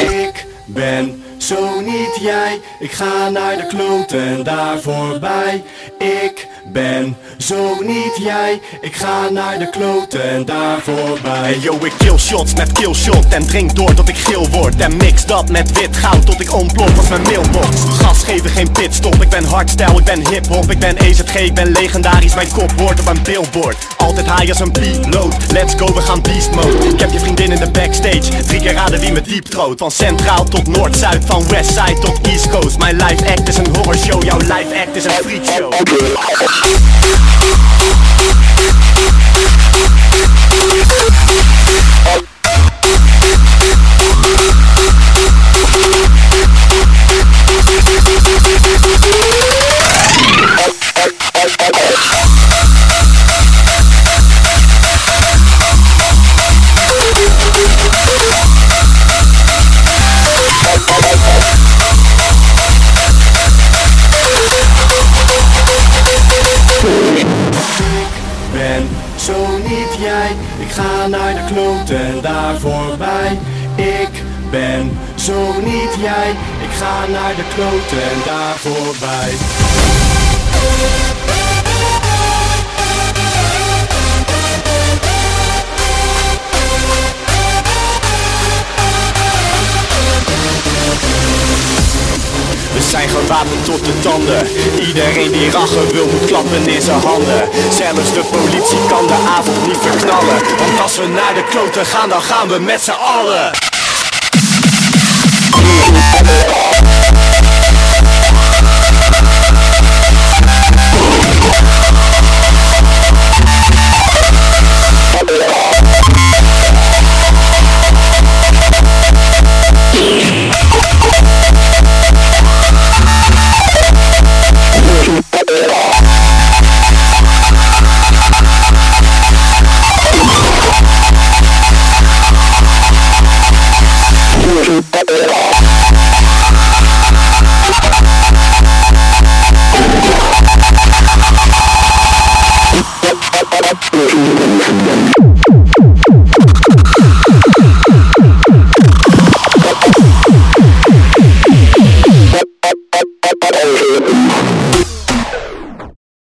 Ik ben zo niet jij, ik ga naar de kloten daar voorbij. Ik ben zo niet jij, ik ga naar de kloten daar voorbij. Hey yo, ik kill shots met killshot En drink door tot ik geel word. En mix dat met wit goud tot ik ontplof als mijn mailbox. Gas geven geen pitstop, ik ben hardstyle, ik ben hiphop Ik ben EZG, ik ben legendarisch, mijn kop hoort op een billboard. Altijd high als een piloot, let's go, we gaan beast mode. Ik heb je vriendin in de backstage, drie keer raden wie me diep troot. Van centraal tot noord-zuid, van westside tot east coast. Mijn life act is een horror show, jouw life act is een freak show Thank you. Ik ga naar de kloten daar voorbij. Ik ben zo niet jij, ik ga naar de kloten daar voorbij. We zijn gewapend tot de tanden Iedereen die rachen wil moet klappen in zijn handen Zelfs de politie kan de avond niet als we naar de kloten gaan dan gaan we met z'n allen